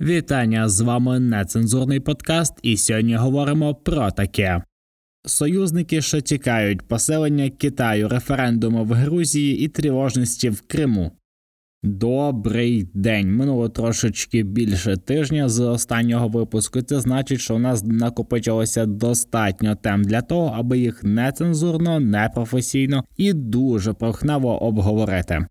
Вітання з вами нецензурний подкаст, і сьогодні говоримо про таке. Союзники, що тікають, поселення Китаю, референдуми в Грузії і тривожності в Криму. Добрий день. Минуло трошечки більше тижня з останнього випуску. Це значить, що у нас накопичилося достатньо тем для того, аби їх нецензурно, непрофесійно і дуже прохнаво обговорити.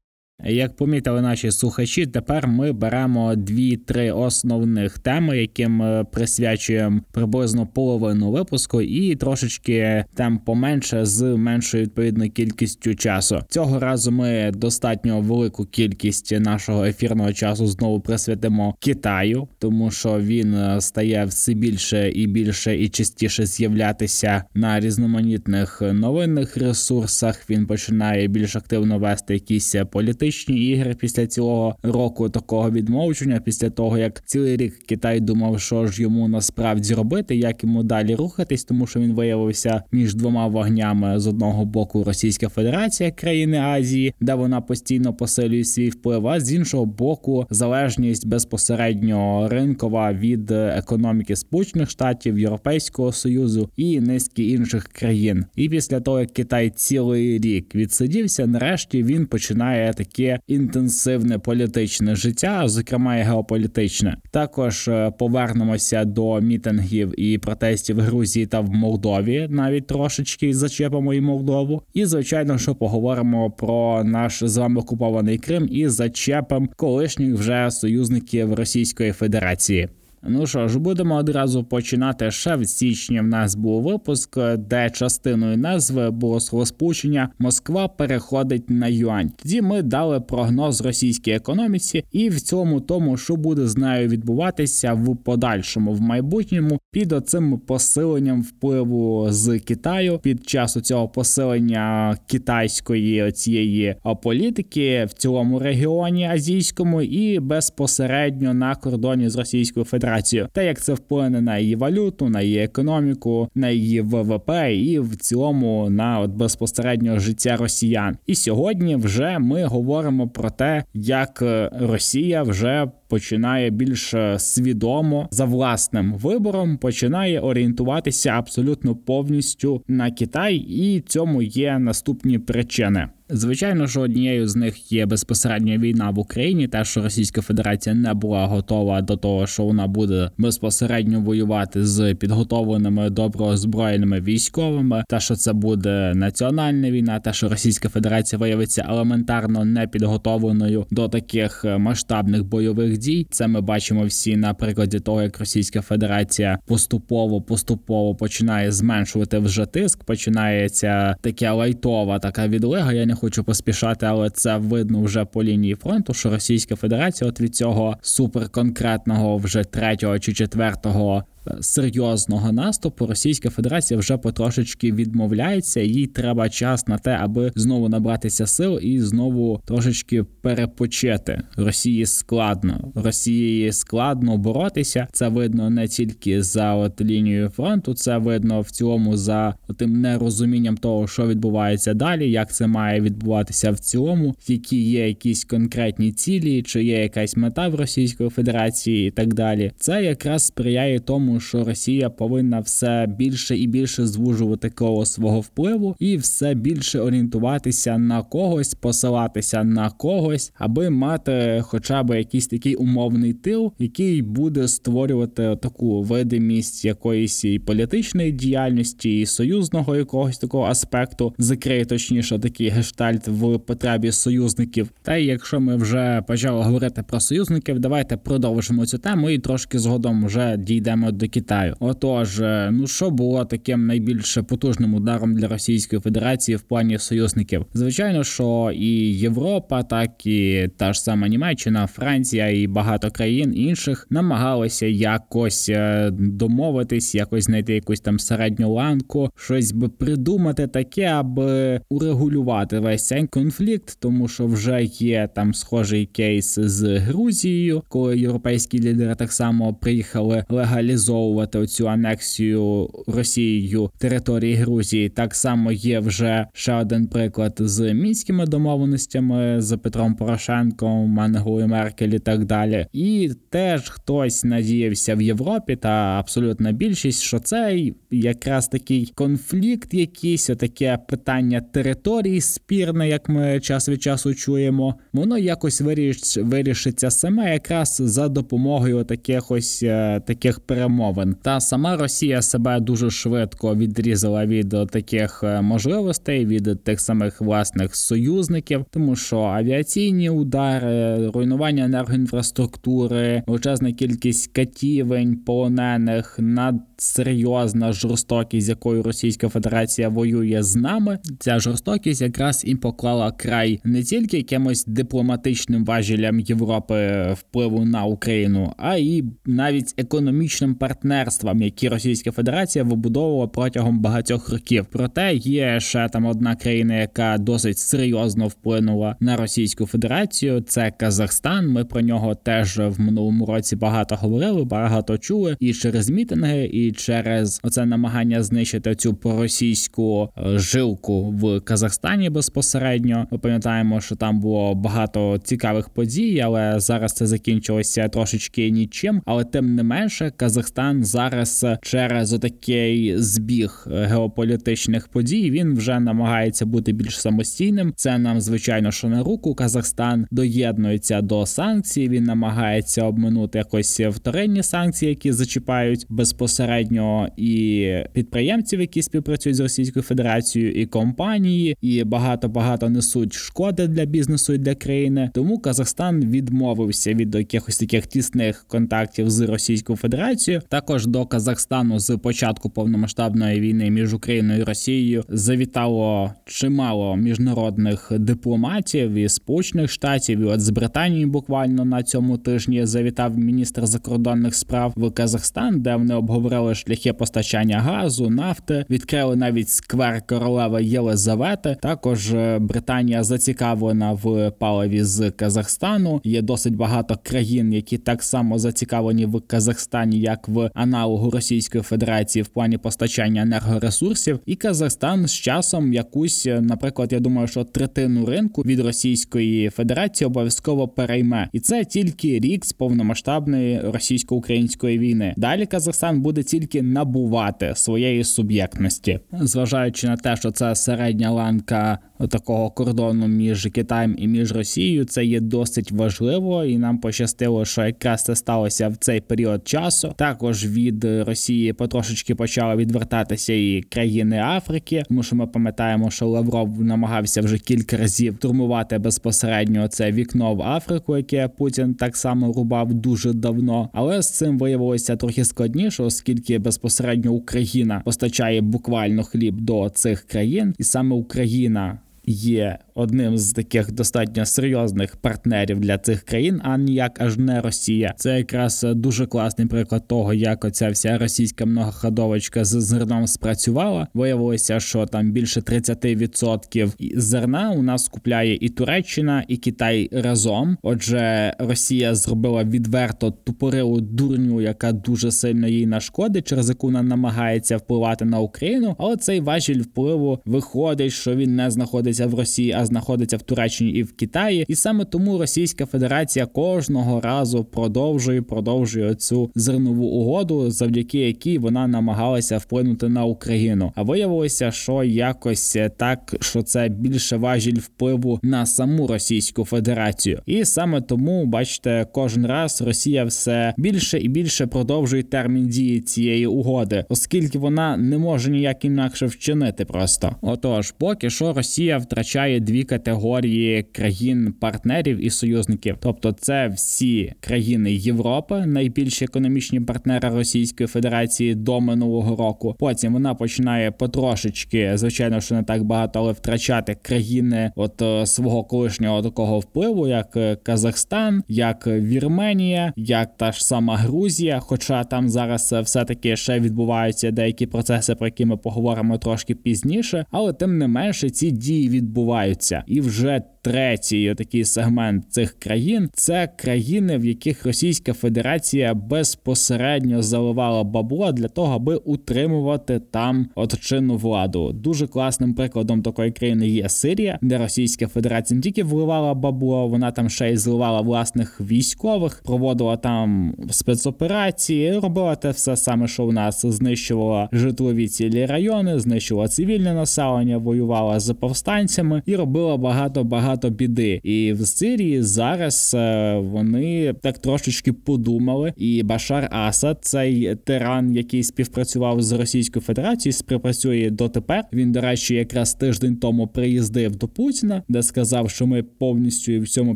Як помітили наші слухачі, тепер ми беремо дві-три основних теми, яким присвячуємо приблизно половину випуску, і трошечки тем поменше з меншою відповідною кількістю часу. Цього разу ми достатньо велику кількість нашого ефірного часу знову присвятимо Китаю, тому що він е, стає все більше і більше і частіше з'являтися на різноманітних новинних ресурсах. Він починає більш активно вести якісь політичні політичні ігри після цілого року такого відмовчення, після того як цілий рік Китай думав, що ж йому насправді робити, як йому далі рухатись, тому що він виявився між двома вогнями з одного боку Російська Федерація країни Азії, де вона постійно посилює свій вплив, а з іншого боку, залежність безпосередньо ринкова від економіки Сполучених Штатів, Європейського Союзу і низки інших країн. І після того як Китай цілий рік відсидівся, нарешті він починає такі таке інтенсивне політичне життя, зокрема і геополітичне. Також е, повернемося до мітингів і протестів в Грузії та в Молдові, навіть трошечки зачепимо і Молдову. І звичайно, що поговоримо про наш з вами окупований Крим і зачепимо колишніх вже союзників Російської Федерації. Ну що ж, будемо одразу починати. Ще в січні в нас був випуск, де частиною назви було словосполучення Москва переходить на юань. Тоді ми дали прогноз російській економіці і в цьому тому, що буде з нею відбуватися в подальшому в майбутньому під оцим посиленням впливу з Китаю під час цього посилення китайської цієї політики в цілому регіоні азійському і безпосередньо на кордоні з Російською Федерацією адміністрацію, та як це вплине на її валюту, на її економіку, на її ВВП і в цілому на от безпосередньо життя росіян. І сьогодні вже ми говоримо про те, як е, Росія вже починає більш е, свідомо за власним вибором, починає орієнтуватися абсолютно повністю на Китай, і цьому є наступні причини. Звичайно, що однією з них є безпосередня війна в Україні, те, що Російська Федерація не була готова до того, що вона буде безпосередньо воювати з підготовленими добро озброєними військовими, те, що це буде національна війна, те, що Російська Федерація виявиться елементарно непідготовленою до таких масштабних бойових дій. Це ми бачимо всі на прикладі того, як Російська Федерація поступово поступово починає зменшувати вже тиск. Починається така лайтова така відлига. Я не хочу поспішати, але це видно вже по лінії фронту, що Російська Федерація от від цього суперконкретного вже третього чи четвертого серйозного наступу Російська Федерація вже потрошечки відмовляється. Їй треба час на те, аби знову набратися сил і знову трошечки перепочити. Росії складно, Росії складно боротися. Це видно не тільки за от лінією фронту, це видно в цілому за тим нерозумінням того, що відбувається далі, як це має відбуватися в цілому, які є якісь конкретні цілі, чи є якась мета в Російської Федерації, і так далі. Це якраз сприяє тому тому що Росія повинна все більше і більше звужувати коло свого впливу і все більше орієнтуватися на когось, посилатися на когось, аби мати хоча б якийсь такий умовний тил, який буде створювати таку видимість якоїсь і політичної діяльності, і союзного якогось такого аспекту, закриє точніше такий гештальт в потребі союзників. Та й якщо ми вже почали говорити про союзників, давайте продовжимо цю тему і трошки згодом вже дійдемо до до Китаю. Отож, е, ну що було таким найбільш потужним ударом для Російської Федерації в плані союзників? Звичайно, що і Європа, так і та ж сама Німеччина, Франція і багато країн інших намагалися якось е, домовитись, якось знайти якусь там середню ланку, щось би придумати таке, аби урегулювати весь цей конфлікт, тому що вже є там схожий кейс з Грузією, коли європейські лідери так само приїхали легалізувати реалізовувати оцю анексію Росією території Грузії. Так само є вже ще один приклад з мінськими домовленостями з Петром Порошенком, Ангелою Меркель і так далі. І теж хтось надіявся в Європі, та абсолютна більшість, що це якраз такий конфлікт, якийсь таке питання території спірне, як ми час від часу чуємо, воно якось виріш, вирішиться саме якраз за допомогою таких ось е, таких перемовин. Та сама Росія себе дуже швидко відрізала від таких е, можливостей, від тих самих власних союзників, тому що авіаційні удари, руйнування енергоінфраструктури, величезна кількість катівень, полонених, надсерйозна жорстокість, з якою Російська Федерація воює з нами. Ця жорстокість якраз і поклала край не тільки якимось дипломатичним важелям Європи впливу на Україну, а й навіть економічним партнерствам, які Російська Федерація вибудовувала протягом багатьох років. Проте є ще там одна країна, яка досить серйозно вплинула на Російську Федерацію. Це Казахстан. Ми про нього теж в минулому році багато говорили, багато чули і через мітинги, і через оце намагання знищити цю проросійську е, жилку в Казахстані безпосередньо. Ми пам'ятаємо, що там було багато цікавих подій, але зараз це закінчилося трошечки нічим. Але тим не менше, Казахстан зараз через отакий збіг геополітичних подій він вже намагається бути більш самостійним. Це нам звичайно, що на руку Казахстан доєднується до санкцій. Він намагається обминути якось вторинні санкції, які зачіпають безпосередньо і підприємців, які співпрацюють з Російською Федерацією, і компанії, і багато багато несуть шкоди для бізнесу і для країни. Тому Казахстан відмовився від якихось таких тісних контактів з Російською Федерацією. Також до Казахстану з початку повномасштабної війни між Україною і Росією завітало чимало міжнародних дипломатів і сполучених штатів. І От з Британії буквально на цьому тижні завітав міністр закордонних справ в Казахстан, де вони обговорили шляхи постачання газу, нафти, відкрили навіть сквер королеви Єлизавети. Також е, Британія зацікавлена в паливі з Казахстану. Є досить багато країн, які так само зацікавлені в Казахстані, як в аналогу Російської Федерації в плані постачання енергоресурсів. І Казахстан з часом якусь, е, наприклад, я думаю, що третину ринку від Російської Федерації обов'язково перейме, і це тільки рік з повномасштабної російсько-української війни. Далі Казахстан буде тільки набувати своєї суб'єктності, зважаючи на те, що це середня ланка такого кордону між Китаєм і між Росією. Це є досить важливо, і нам пощастило, що якраз це сталося в цей період часу. Також від Росії потрошечки почали відвертатися і країни Африки, тому що ми пам'ятаємо, що Лавров намагався вже кілька разів турмувати безпосередньо це вікно в Африку, яке Путін так само рубав дуже давно. Але з цим виявилося трохи складніше, оскільки безпосередньо Україна постачає буквально хліб до цих країн, і саме Україна є одним з таких достатньо серйозних партнерів для цих країн, а ніяк аж не Росія. Це якраз дуже класний приклад того, як оця вся російська многоходовочка з зерном спрацювала. Виявилося, що там більше 30% зерна у нас купляє і Туреччина, і Китай разом. Отже, Росія зробила відверто тупорилу дурню, яка дуже сильно їй нашкодить, через яку вона намагається впливати на Україну. Але цей важіль впливу виходить, що він не знаходиться в Росії а знаходиться в Туреччині і в Китаї, і саме тому Російська Федерація кожного разу продовжує продовжує цю зернову угоду, завдяки якій вона намагалася вплинути на Україну. А виявилося, що якось так, що це більше важіль впливу на саму Російську Федерацію, і саме тому, бачите, кожен раз Росія все більше і більше продовжує термін дії цієї угоди, оскільки вона не може ніяк інакше вчинити. Просто отож, поки що Росія втрачає дві категорії країн-партнерів і союзників, тобто це всі країни Європи, найбільші економічні партнери Російської Федерації до минулого року. Потім вона починає потрошечки, звичайно, що не так багато, але втрачати країни от е, свого колишнього такого впливу, як е, Казахстан, як Вірменія, як та ж сама Грузія. Хоча там зараз все таки ще відбуваються деякі процеси, про які ми поговоримо трошки пізніше, але тим не менше ці дії відбуваються. І вже третій такий сегмент цих країн це країни, в яких Російська Федерація безпосередньо заливала бабло для того, аби утримувати там от чинну владу. Дуже класним прикладом такої країни є Сирія, де Російська Федерація не тільки вливала бабло, вона там ще й зливала власних військових, проводила там спецоперації, робила те все саме, що в нас знищувала житлові цілі райони, знищувала цивільне населення, воювала з повстанцями і робила багато багато біди. І в Сирії зараз е, вони так трошечки подумали. І Башар Асад, цей тиран, який співпрацював з Російською Федерацією, співпрацює дотепер. Він, до речі, якраз тиждень тому приїздив до Путіна, де сказав, що ми повністю в цьому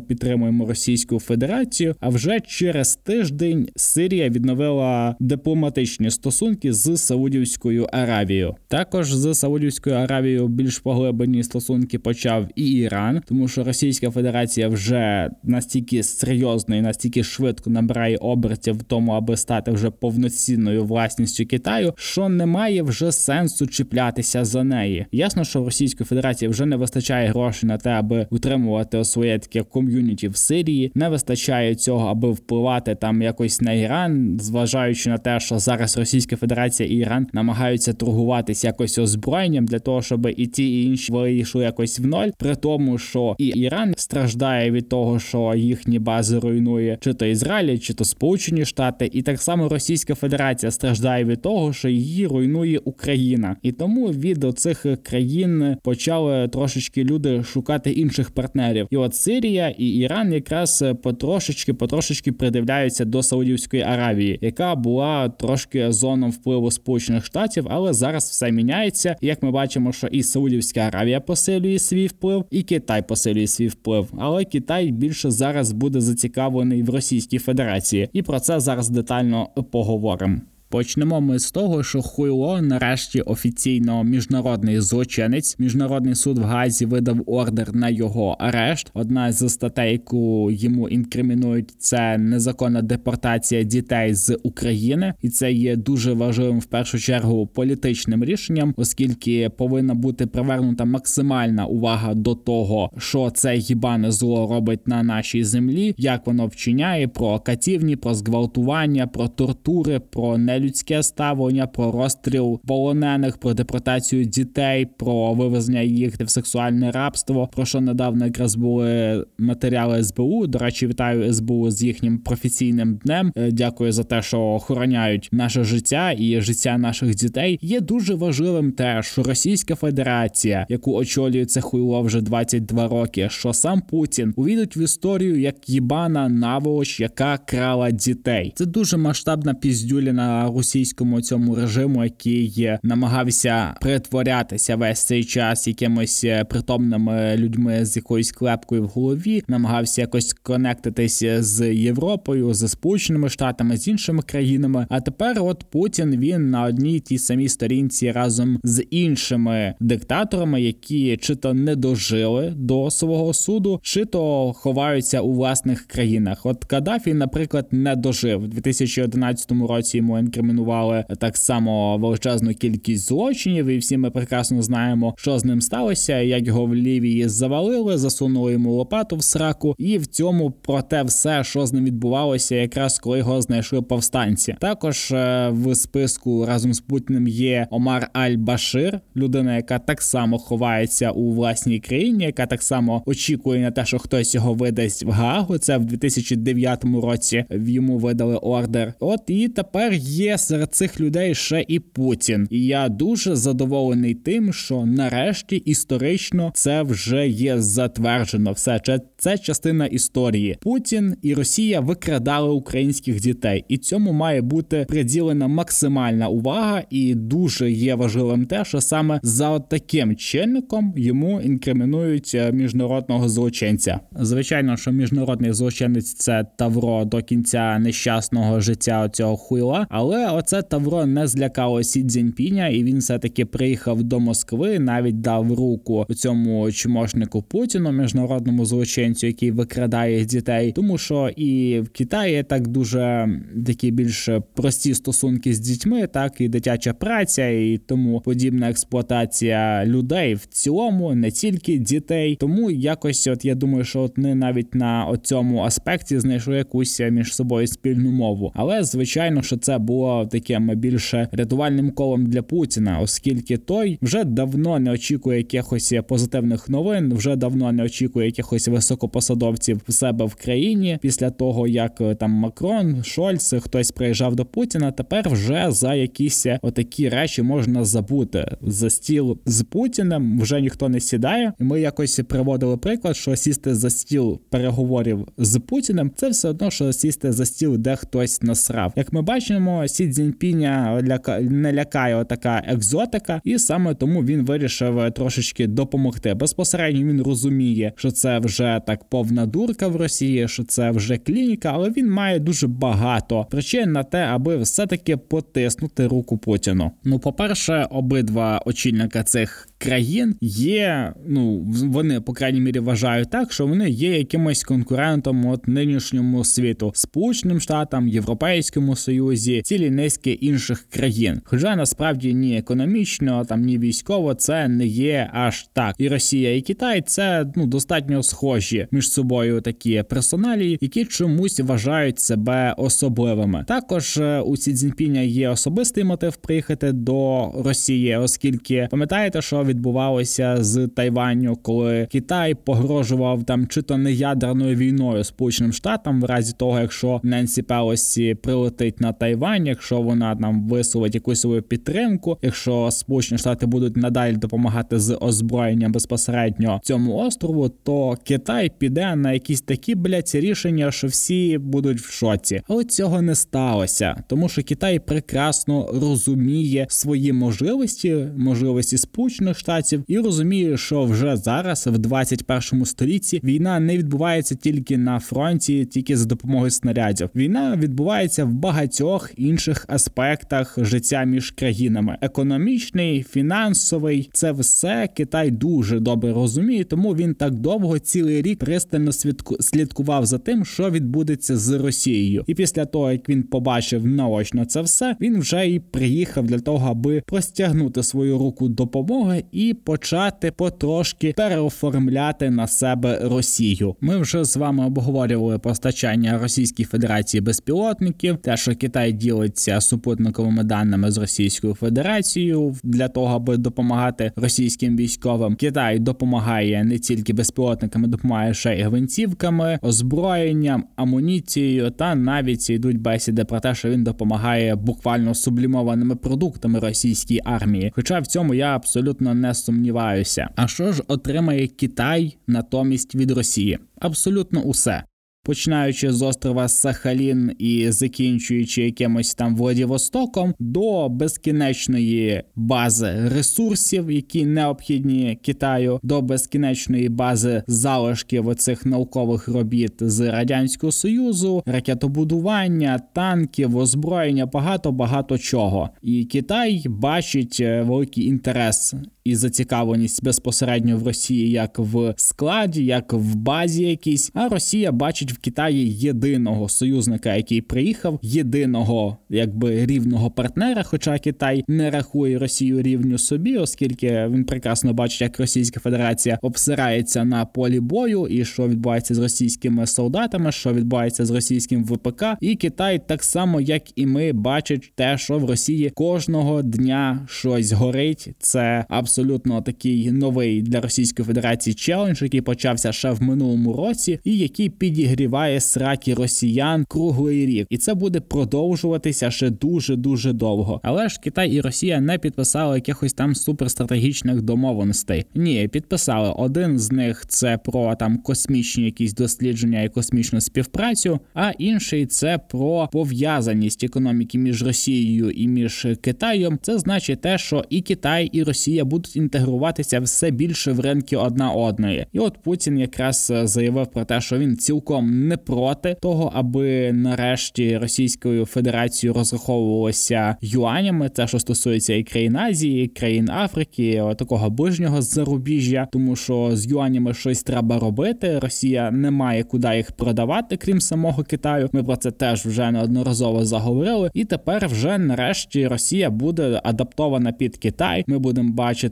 підтримуємо Російську Федерацію. А вже через тиждень Сирія відновила дипломатичні стосунки з Саудівською Аравією. Також з Саудівською Аравією більш поглиблені стосунки почав і Іран, тому що Російська Федерація вже настільки серйозно і настільки швидко набирає обертів в тому, аби стати вже повноцінною власністю Китаю, що немає вже сенсу чіплятися за неї. Ясно, що в Російської Федерації вже не вистачає грошей на те, аби утримувати своє таке ком'юніті в Сирії. Не вистачає цього, аби впливати там якось на Іран, зважаючи на те, що зараз Російська Федерація і Іран намагаються торгуватися якось озброєнням для того, щоб і ті і інші вийшли якось в ноль, при тому, що і Іран страждає від того, що їхні бази руйнує чи то Ізраїль, чи то Сполучені Штати, і так само Російська Федерація страждає від того, що її руйнує Україна, і тому від оцих країн почали трошечки люди шукати інших партнерів. І от Сирія і Іран якраз потрошечки, потрошечки придивляються до Саудівської Аравії, яка була трошки зоном впливу Сполучених Штатів, але зараз все міняється. Як ми бачимо, що і Саудівська Аравія посилює свій вплив, і Китай посилює свій вплив. Але Китай більше зараз буде зацікавлений в Російській Федерації, і про це зараз детально поговоримо. Почнемо ми з того, що Хуйло нарешті офіційно міжнародний злочинець. Міжнародний суд в Газі видав ордер на його арешт. Одна з статей, яку йому інкримінують, це незаконна депортація дітей з України, і це є дуже важливим в першу чергу політичним рішенням, оскільки повинна бути привернута максимальна увага до того, що це гібане зло робить на нашій землі, як воно вчиняє про катівні, про зґвалтування, про тортури, про не нелюдське ставлення, про розстріл полонених, про депортацію дітей, про вивезення їх в сексуальне рабство. Про що недавно якраз були матеріали СБУ. До речі, вітаю СБУ з їхнім професійним днем. Е, дякую за те, що охороняють наше життя і життя наших дітей. Є дуже важливим те, що Російська Федерація, яку очолює це хуйло вже 22 роки, що сам Путін увійдуть в історію як їбана наволоч, яка крала дітей. Це дуже масштабна піздюліна російському цьому режиму, який намагався притворятися весь цей час якимось е, притомними людьми з якоюсь клепкою в голові, намагався якось конектитися з Європою, з Сполученими Штатами, з іншими країнами. А тепер, от Путін він на одній тій самій сторінці разом з іншими диктаторами, які чи то не дожили до свого суду, чи то ховаються у власних країнах. От Каддафі, наприклад, не дожив у 2011 році. Йому інкримінували так само величезну кількість злочинів, і всі ми прекрасно знаємо, що з ним сталося, як його в Лівії завалили, засунули йому лопату в сраку, і в цьому про те все, що з ним відбувалося, якраз коли його знайшли повстанці. Також е, в списку разом з Путіним є Омар Аль-Башир, людина, яка так само ховається у власній країні, яка так само очікує на те, що хтось його видасть в Гаагу. Це в 2009 році йому видали ордер. От і тепер є серед цих людей ще і Путін. І я дуже задоволений тим, що нарешті історично це вже є затверджено. Все це частина історії. Путін і Росія викрадали українських дітей, і цьому має бути приділена максимальна увага, і дуже є важливим те, що саме за таким чинником йому інкримінують е, міжнародного злочинця. Звичайно, що міжнародний злочинець це тавро до кінця нещасного життя цього хуйла але Але оце Тавро не злякало Сі Цзіньпіня, і він все таки приїхав до Москви, навіть дав руку цьому чмошнику Путіну, міжнародному злочинцю, який викрадає дітей, тому що і в Китаї так дуже такі більш прості стосунки з дітьми, так і дитяча праця, і тому подібна експлуатація людей в цілому, не тільки дітей. Тому якось, от я думаю, що от вони навіть на цьому аспекті знайшли якусь між собою спільну мову. Але звичайно, що це було таким більше рятувальним колом для Путіна, оскільки той вже давно не очікує якихось позитивних новин, вже давно не очікує якихось високопосадовців в себе в країні після того, як там Макрон, Шольц, хтось приїжджав до Путіна. Тепер вже за якісь отакі речі можна забути за стіл з Путіним. Вже ніхто не сідає. Ми якось приводили приклад, що сісти за стіл переговорів з Путіним це все одно, що сісти за стіл, де хтось насрав. Як ми бачимо, Сі Цзіньпіня ляка не лякає така екзотика, і саме тому він вирішив трошечки допомогти. Безпосередньо він розуміє, що це вже так повна дурка в Росії, що це вже клініка, але він має дуже багато причин на те, аби все таки потиснути руку Путіну. Ну, по перше, обидва очільника цих країн є. Ну вони по крайній мірі вважають так, що вони є якимось конкурентом от нинішньому світу, сполученим штатам, європейському союзі, цілі низки інших країн. Хоча насправді ні економічно, там ні військово, це не є аж так. І Росія і Китай це ну достатньо схожі між собою такі персоналі, які чомусь вважають себе особливими. Також е, у Сі Цзіньпіня є особистий мотив приїхати до Росії, оскільки пам'ятаєте, що відбувалося з Тайваню, коли Китай погрожував там чи то не ядерною війною Сполученим Штатам, в разі того, якщо Ненсі Пелосі прилетить на Тайвань, якщо вона там висловить якусь свою підтримку, якщо Сполучені Штати будуть надалі допомагати з озброєнням безпосередньо цьому острову, то Китай піде на якісь такі блядь, рішення, що всі будуть в шоці, але цього не сталося, тому що Китай прекрасно розуміє свої можливості, можливості Сполучених Штатів, і розуміє, що вже зараз, в 21 столітті, війна не відбувається тільки на фронті, тільки за допомогою снарядів. Війна відбувається в багатьох інших аспектах життя між країнами: економічний, фінансовий це все Китай дуже добре розуміє, тому він так довго цілий рік пристально слідкував за тим, що відбудеться з Росією. І після того як він побачив наочно це все, він вже і приїхав для того, аби простягнути свою руку допомоги і почати потрошки переоформляти на себе Росію. Ми вже з вами обговорювали постачання Російській Федерації безпілотників, те, що Китай ділиться супутниковими даними з Російською Федерацією для того, аби допомагати російським військовим. Китай допомагає не тільки безпілотниками, допомагає ще й гвинтівками, озброєнням, амуніцією, та навіть йдуть бесіди про те, що він допомагає буквально сублімованими продуктами російській армії. Хоча в цьому я абсолютно не сумніваюся. А що ж отримає Китай натомість від Росії? Абсолютно усе починаючи з острова Сахалін і закінчуючи якимось там Владивостоком, до безкінечної бази ресурсів, які необхідні Китаю, до безкінечної бази залишків оцих наукових робіт з радянського союзу, ракетобудування, танків, озброєння, багато багато чого. І Китай бачить е, великий інтерес і зацікавленість безпосередньо в Росії як в складі, як в базі якійсь. А Росія бачить в Китаї єдиного союзника, який приїхав, єдиного якби рівного партнера. Хоча Китай не рахує Росію рівню собі, оскільки він прекрасно бачить, як Російська Федерація обсирається на полі бою, і що відбувається з російськими солдатами, що відбувається з російським ВПК, і Китай так само, як і ми, бачить те, що в Росії кожного дня щось горить. Це абсолютно абсолютно такий новий для Російської Федерації челендж, який почався ще в минулому році, і який підігріває сраки росіян круглий рік, і це буде продовжуватися ще дуже дуже довго. Але ж Китай і Росія не підписали якихось там суперстратегічних домовленостей. Ні, підписали один з них це про там космічні якісь дослідження і космічну співпрацю, а інший це про пов'язаність економіки між Росією і між Китаєм. Це значить те, що і Китай, і Росія будуть будуть інтегруватися все більше в ринки одна одної. І от Путін якраз е, заявив про те, що він цілком не проти того, аби нарешті Російською Федерацією розраховувалося юанями. Це що стосується і країн Азії, і країн Африки, такого ближнього зарубіжжя, тому що з юанями щось треба робити. Росія не має куди їх продавати, крім самого Китаю. Ми про це теж вже неодноразово заговорили. І тепер вже нарешті Росія буде адаптована під Китай. Ми будемо бачити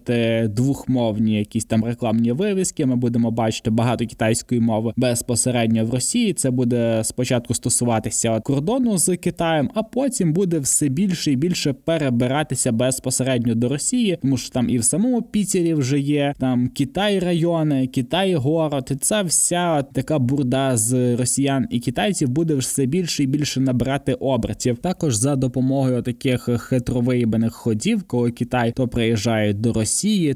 двохмовні якісь там рекламні вивіски. Ми будемо бачити багато китайської мови безпосередньо в Росії. Це буде спочатку стосуватися кордону з Китаєм, а потім буде все більше і більше перебиратися безпосередньо до Росії, тому що там і в самому Пітері вже є там Китай райони, Китай город. І Це вся така бурда з росіян і китайців буде все більше і більше набирати обертів. Також за допомогою таких хитровийбаних ходів, коли Китай то приїжджає до Росії,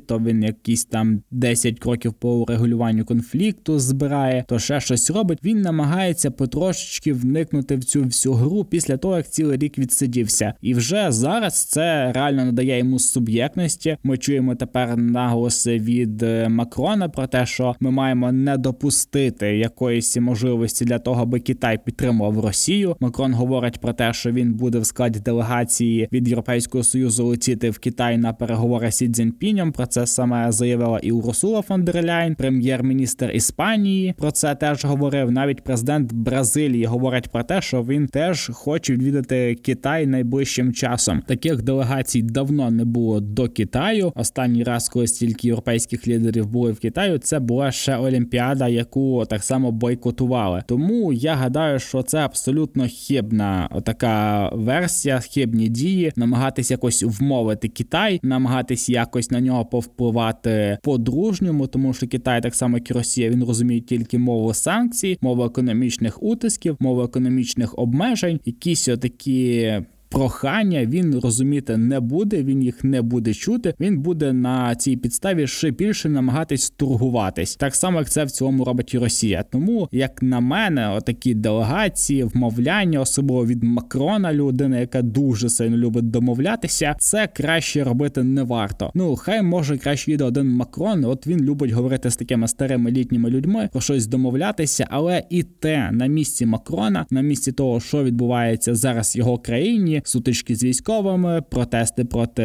то він якісь там 10 кроків по регулюванню конфлікту збирає, то ще щось робить. Він намагається потрошечки вникнути в цю всю гру після того, як цілий рік відсидівся. І вже зараз це реально надає йому суб'єктності. Ми чуємо тепер наголоси від е, Макрона про те, що ми маємо не допустити якоїсь можливості для того, аби Китай підтримував Росію. Макрон говорить про те, що він буде в складі делегації від Європейського союзу летіти в Китай на переговори з Цзіньпінем. Про це саме заявила і Урсула фон дер Ляйн, прем'єр-міністр Іспанії. Про це теж говорив. Навіть президент Бразилії говорить про те, що він теж хоче відвідати Китай найближчим часом. Таких делегацій давно не було до Китаю. Останній раз, коли стільки європейських лідерів були в Китаю, це була ще Олімпіада, яку так само бойкотували. Тому я гадаю, що це абсолютно хибна така версія, хибні дії, намагатись якось вмовити Китай, намагатись якось на нього повпливати по-дружньому, тому що Китай, так само як і Росія, він розуміє тільки мову санкцій, мову економічних утисків, мову економічних обмежень, якісь отакі прохання він розуміти не буде, він їх не буде чути. Він буде на цій підставі ще більше намагатись торгуватись, так само як це в цілому робить і Росія. Тому, як на мене, отакі делегації, вмовляння, особливо від Макрона, людина, яка дуже сильно любить домовлятися, це краще робити не варто. Ну хай може краще йде один Макрон. От він любить говорити з такими старими літніми людьми про щось домовлятися, але і те на місці Макрона, на місці того, що відбувається зараз в його країні сутички з військовими, протести проти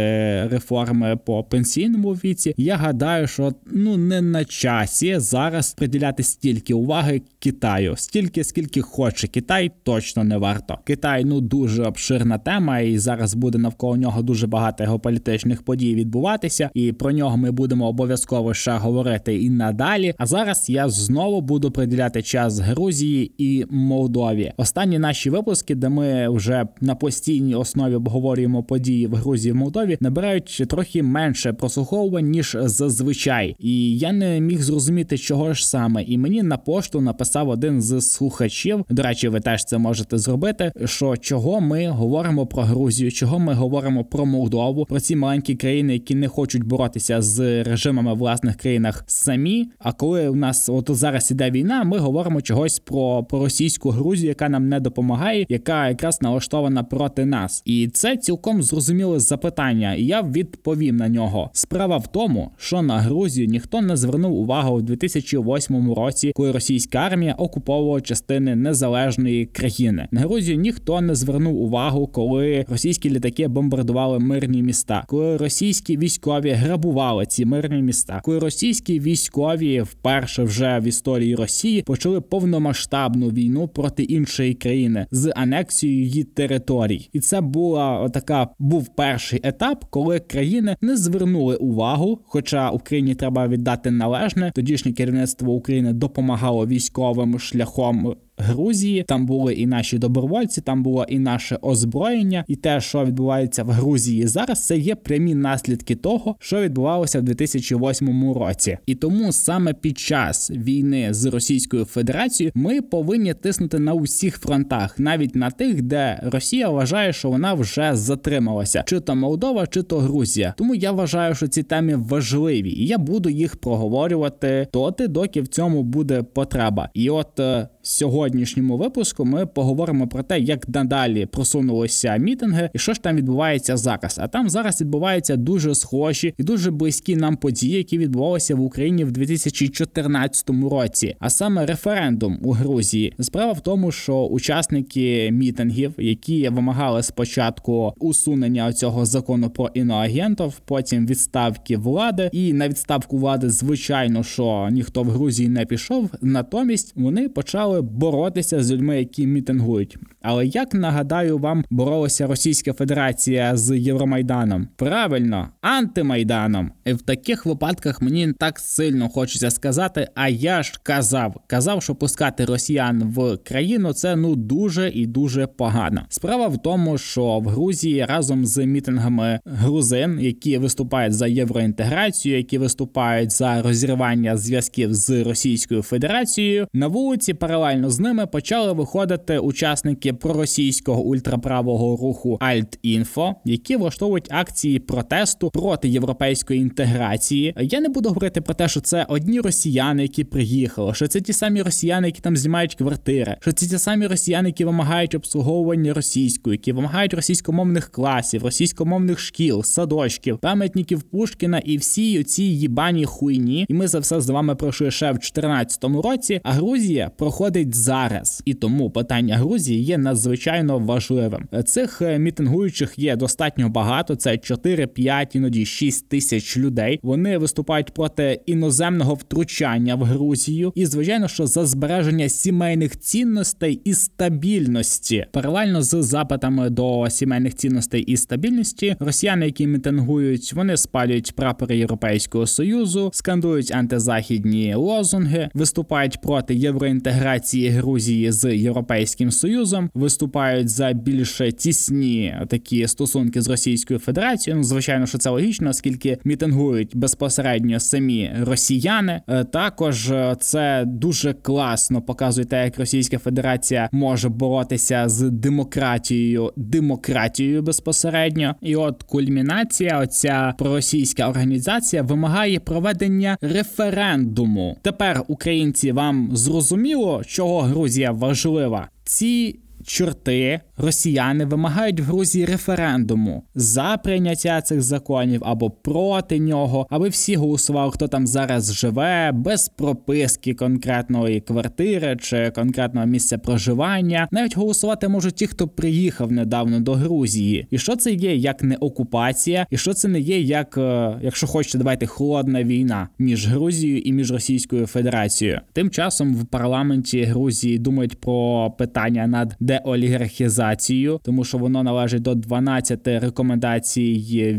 реформи по пенсійному віці. Я гадаю, що ну не на часі зараз приділяти стільки уваги Китаю, стільки скільки хоче Китай, точно не варто. Китай ну дуже обширна тема, і зараз буде навколо нього дуже багато геополітичних подій відбуватися, і про нього ми будемо обов'язково ще говорити і надалі. А зараз я знову буду приділяти час Грузії і Молдові. Останні наші випуски, де ми вже на постійній постійній основі обговорюємо події в Грузії в Молдові, набирають трохи менше прослуховувань ніж зазвичай, і я не міг зрозуміти, чого ж саме. І мені на пошту написав один з слухачів. До речі, ви теж це можете зробити. Що чого ми говоримо про Грузію, чого ми говоримо про Молдову, про ці маленькі країни, які не хочуть боротися з режимами в власних країнах самі. А коли у нас от зараз іде війна, ми говоримо чогось про, про російську Грузію, яка нам не допомагає, яка якраз налаштована проти нас нас, і це цілком зрозуміле запитання, і я відповів на нього. Справа в тому, що на Грузію ніхто не звернув увагу у 2008 році, коли російська армія окуповувала частини незалежної країни. На Грузію ніхто не звернув увагу, коли російські літаки бомбардували мирні міста, коли російські військові грабували ці мирні міста, коли російські військові вперше вже в історії Росії почали повномасштабну війну проти іншої країни з анексією її територій, і це була така був перший етап, коли країни не звернули увагу. Хоча Україні треба віддати належне, тодішнє керівництво України допомагало військовим шляхом Грузії. Там були і наші добровольці, там було і наше озброєння, і те, що відбувається в Грузії зараз, це є прямі наслідки того, що відбувалося в 2008 році. І тому саме під час війни з Російською Федерацією ми повинні тиснути на усіх фронтах, навіть на тих, де Росія вважає, що вона вже затрималася, чи то Молдова, чи то Грузія. Тому я вважаю, що ці теми важливі, і я буду їх проговорювати доти, доки в цьому буде потреба. І от е, сьогоднішньому випуску ми поговоримо про те, як надалі просунулися мітинги, і що ж там відбувається зараз. А там зараз відбуваються дуже схожі і дуже близькі нам події, які відбувалися в Україні в 2014 році, а саме референдум у Грузії. Справа в тому, що учасники мітингів, які вимагали спочатку усунення цього закону про іноагентів, потім відставки влади, і на відставку влади, звичайно, що ніхто в Грузії не пішов. Натомість вони почали боротися з людьми, які мітингують. Але як нагадаю, вам боролася Російська Федерація з Євромайданом? Правильно, антимайданом. І в таких випадках мені так сильно хочеться сказати. А я ж казав, казав, що пускати росіян в країну це ну дуже і дуже погано. Справа в тому, що в Грузії разом з мітингами грузин, які виступають за євроінтеграцію, які виступають за розірвання зв'язків з Російською Федерацією, на вулиці паралельно з ними почали виходити учасники проросійського ультраправого руху Альт-Інфо, які влаштовують акції протесту проти європейської інтеграції. Я не буду говорити про те, що це одні росіяни, які приїхали, що це ті самі росіяни, які там знімають квартири, що це ті самі росіяни, які вимагають обслуговування російською, які вимагають російськомовних класів, російськомовних шкіл, садочків, пам'ятників Пушкіна і всі ці їбані хуйні. І ми за все з вами пройшли ще в 2014 році. А Грузія проходить зараз, і тому питання Грузії є надзвичайно важливим. Цих е, мітингуючих є достатньо багато. Це 4, 5, іноді 6 тисяч людей. Вони виступають проти іноземного втручання в Грузію, і звичайно, що за збереження сімейних цінностей і стабільності, паралельно з запитами до сімейних цінностей і стабільності, росіяни, які мітингують, вони спалюють прапори Європейського союзу, скандують антизахідні лозунги, виступають проти євроінтеграції Грузії з Європейським Союзом, виступають за більш тісні такі стосунки з Російською Федерацією. Ну, звичайно, що це логічно, оскільки мітингують безпосередньо самі росіяни. Е, також е, це дуже класно показує те, як Російська Федерація може боротися з демократією, демократією безпосередньо. І от кульмінація, оця проросійська організація вимагає проведення референдуму. Тепер українці вам зрозуміло, чого Грузія важлива. Ці чорти росіяни вимагають в Грузії референдуму за прийняття цих законів або проти нього, аби всі голосували, хто там зараз живе, без прописки конкретної квартири чи конкретного місця проживання. Навіть голосувати можуть ті, хто приїхав недавно до Грузії. І що це є як не окупація, і що це не є як, е, якщо хочете, давайте холодна війна між Грузією і між Російською Федерацією. Тим часом в парламенті Грузії думають про питання над деолігархізацією, тому що воно належить до 12 рекомендацій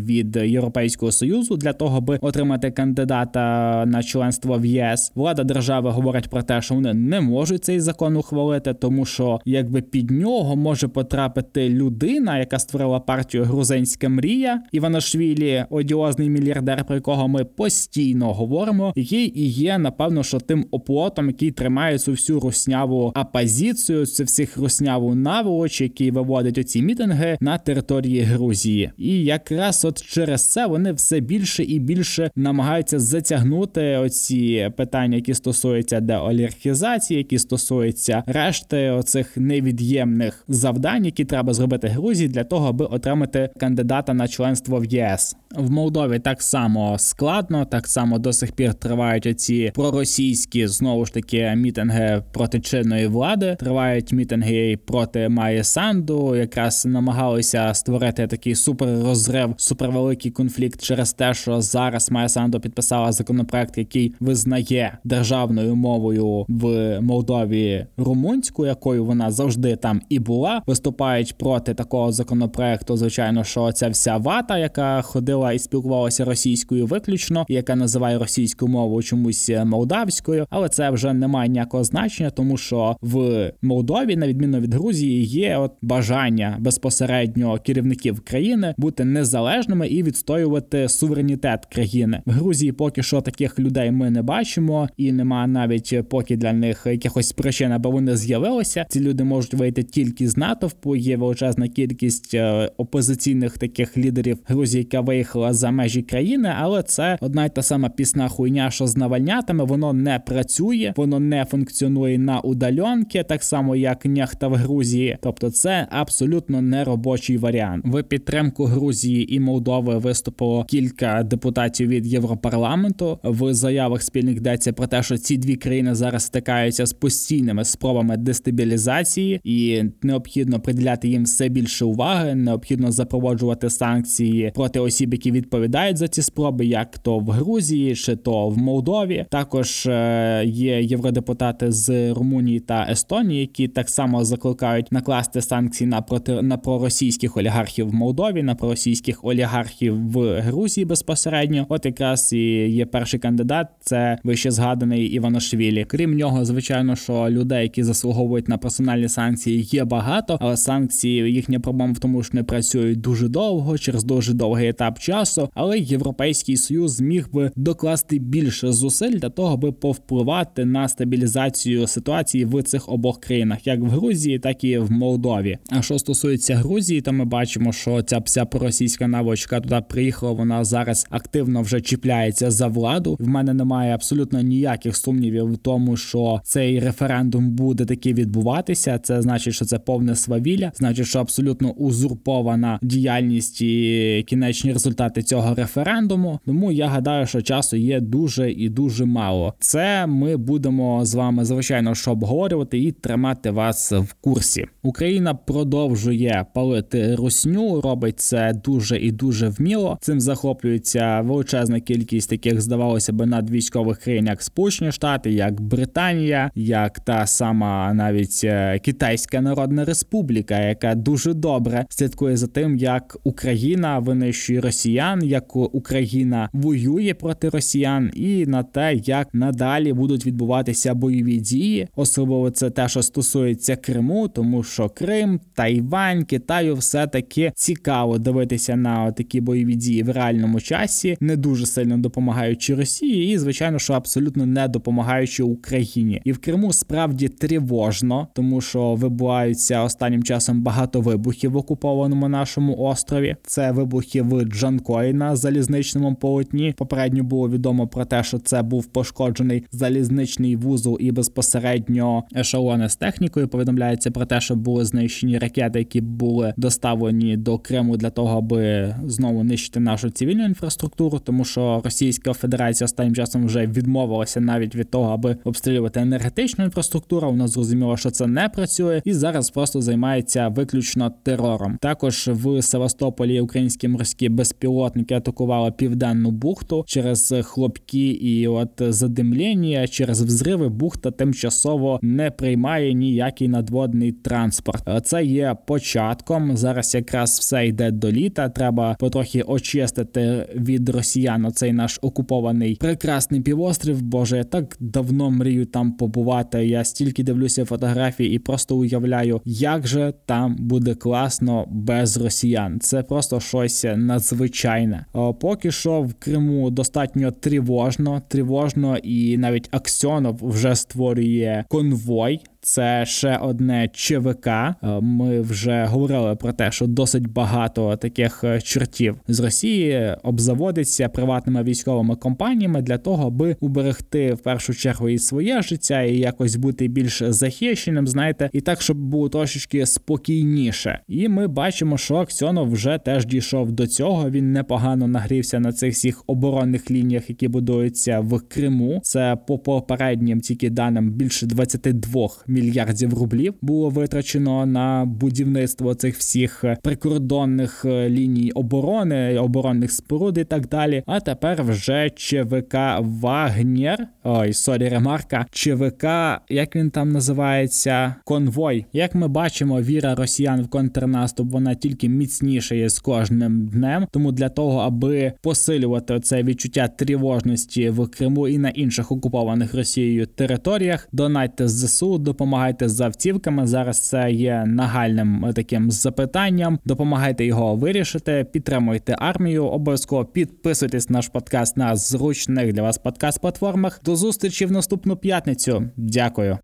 від Європейського союзу для того, аби отримати кандидата на членство в ЄС. Влада держави говорить про те, що вони не можуть цей закон ухвалити, тому що якби під нього може потрапити людина, яка створила партію Грузинська мрія Іванашвілі, одіозний мільярдер, про якого ми постійно говоримо, який і є напевно, що тим оплотом, який тримає цю всю русняву опозицію, цю всіх русняву наволоч, який виводить оці мітинги на території Грузії, і якраз от через це вони все більше і більше намагаються затягнути оці питання, які стосуються деолігархізації, які стосуються решти оцих невід'ємних завдань, які треба зробити Грузії для того, аби отримати кандидата на членство в ЄС. В Молдові так само складно, так само до сих пір тривають оці проросійські знову ж таки мітинги проти чинної влади. Тривають мітинги проти Майя Санду. Якраз намагалися створити такий суперрозрив, супервеликий конфлікт через те, що зараз Майя Санду підписала законопроект, який визнає державною мовою в Молдові румунську, якою вона завжди там і була. Виступають проти такого законопроекту. Звичайно, що ця вся вата, яка ходила і спілкувалася російською виключно, яка називає російську мову чомусь молдавською, але це вже не має ніякого значення, тому що в Молдові, на відміну від Грузії, Грузії є от бажання безпосередньо керівників країни бути незалежними і відстоювати суверенітет країни. В Грузії поки що таких людей ми не бачимо, і нема навіть поки для них якихось причин, аби вони з'явилися. Ці люди можуть вийти тільки з натовпу. Є величезна кількість е, опозиційних таких лідерів Грузії, яка виїхала за межі країни, але це одна й та сама пісна хуйня, що з навальнятами воно не працює, воно не функціонує на удальонки, так само як нехта в Грузії. Тобто, це абсолютно не робочий варіант. В підтримку Грузії і Молдови виступило кілька депутатів від Європарламенту. В заявах спільних йдеться про те, що ці дві країни зараз стикаються з постійними спробами дестабілізації, і необхідно приділяти їм все більше уваги. Необхідно запроваджувати санкції проти осіб, які відповідають за ці спроби, як то в Грузії, чи то в Молдові. Також е, є євродепутати з Румунії та Естонії, які так само закликають накласти санкції на проти на проросійських олігархів в Молдові, на проросійських олігархів в Грузії безпосередньо. От якраз і є перший кандидат, це вище згаданий Іваношвілі. Крім нього, звичайно, що людей, які заслуговують на персональні санкції, є багато, але санкції їхня проблема в тому, що не працюють дуже довго, через дуже довгий етап часу. Але європейський союз зміг би докласти більше зусиль для того, аби повпливати на стабілізацію ситуації в цих обох країнах, як в Грузії, так і в Молдові. А що стосується Грузії, то ми бачимо, що ця вся проросійська навичка туди приїхала. Вона зараз активно вже чіпляється за владу. В мене немає абсолютно ніяких сумнівів в тому, що цей референдум буде таки відбуватися. Це значить, що це повне свавілля, значить, що абсолютно узурпована діяльність і кінечні результати цього референдуму. Тому я гадаю, що часу є дуже і дуже мало. Це ми будемо з вами звичайно що обговорювати і тримати вас в курсі. Україна продовжує палити русню, робить це дуже і дуже вміло. Цим захоплюється величезна кількість таких, здавалося би, надвійськових країн, як Сполучені Штати, як Британія, як та сама навіть е, Китайська Народна Республіка, яка дуже добре слідкує за тим, як Україна винищує росіян, як Україна воює проти росіян, і на те, як надалі будуть відбуватися бойові дії, особливо це те, що стосується Криму, тому що Крим, Тайвань, Китаю все таки цікаво дивитися на такі бойові дії в реальному часі, не дуже сильно допомагаючи Росії, і звичайно, що абсолютно не допомагаючи Україні, і в Криму справді тривожно, тому що вибуваються останнім часом багато вибухів в окупованому нашому острові. Це вибухи в Джанкої на залізничному полотні. Попередньо було відомо про те, що це був пошкоджений залізничний вузол і безпосередньо ешелони з технікою. Повідомляється про те, що були знищені ракети, які були доставлені до Криму для того, аби знову нищити нашу цивільну інфраструктуру, тому що Російська Федерація останнім часом вже відмовилася навіть від того, аби обстрілювати енергетичну інфраструктуру. Вона зрозуміла, що це не працює, і зараз просто займається виключно терором. Також в Севастополі українські морські безпілотники атакували південну бухту через хлопки і от задимлення, через взриви бухта тимчасово не приймає ніякий надводний транспорт. Це є початком. Зараз якраз все йде до літа. Треба потрохи очистити від росіян оцей наш окупований прекрасний півострів. Боже, я так давно мрію там побувати. Я стільки дивлюся фотографії і просто уявляю, як же там буде класно без росіян. Це просто щось надзвичайне. Поки що в Криму достатньо тривожно, тривожно, і навіть Аксьонов вже створює конвой. Це ще одне ЧВК. Е, ми вже говорили про те, що досить багато таких е, чортів з Росії обзаводиться приватними військовими компаніями для того, аби уберегти в першу чергу і своє життя, і якось бути більш захищеним. Знаєте, і так, щоб було трошечки спокійніше. І ми бачимо, що Аксьонов вже теж дійшов до цього. Він непогано нагрівся на цих всіх оборонних лініях, які будуються в Криму. Це по попереднім тільки даним більше 22 мільярдів рублів було витрачено на будівництво цих всіх прикордонних е, ліній оборони, оборонних споруд і так далі. А тепер вже ЧВК Вагнєр. Ой, sorry, ремарка. ЧВК, як він там називається, конвой. Як ми бачимо, віра росіян в контрнаступ вона тільки міцнішає з кожним днем. Тому для того, аби посилювати це відчуття тривожності в Криму і на інших окупованих Росією територіях, донатьте ЗСУ, допомагайте з автівками. Зараз це є нагальним е, таким запитанням. Допомагайте його вирішити, підтримуйте армію. Обов'язково підписуйтесь на наш подкаст на зручних для вас подкаст платформах. До зустрічі в наступну п'ятницю. Дякую.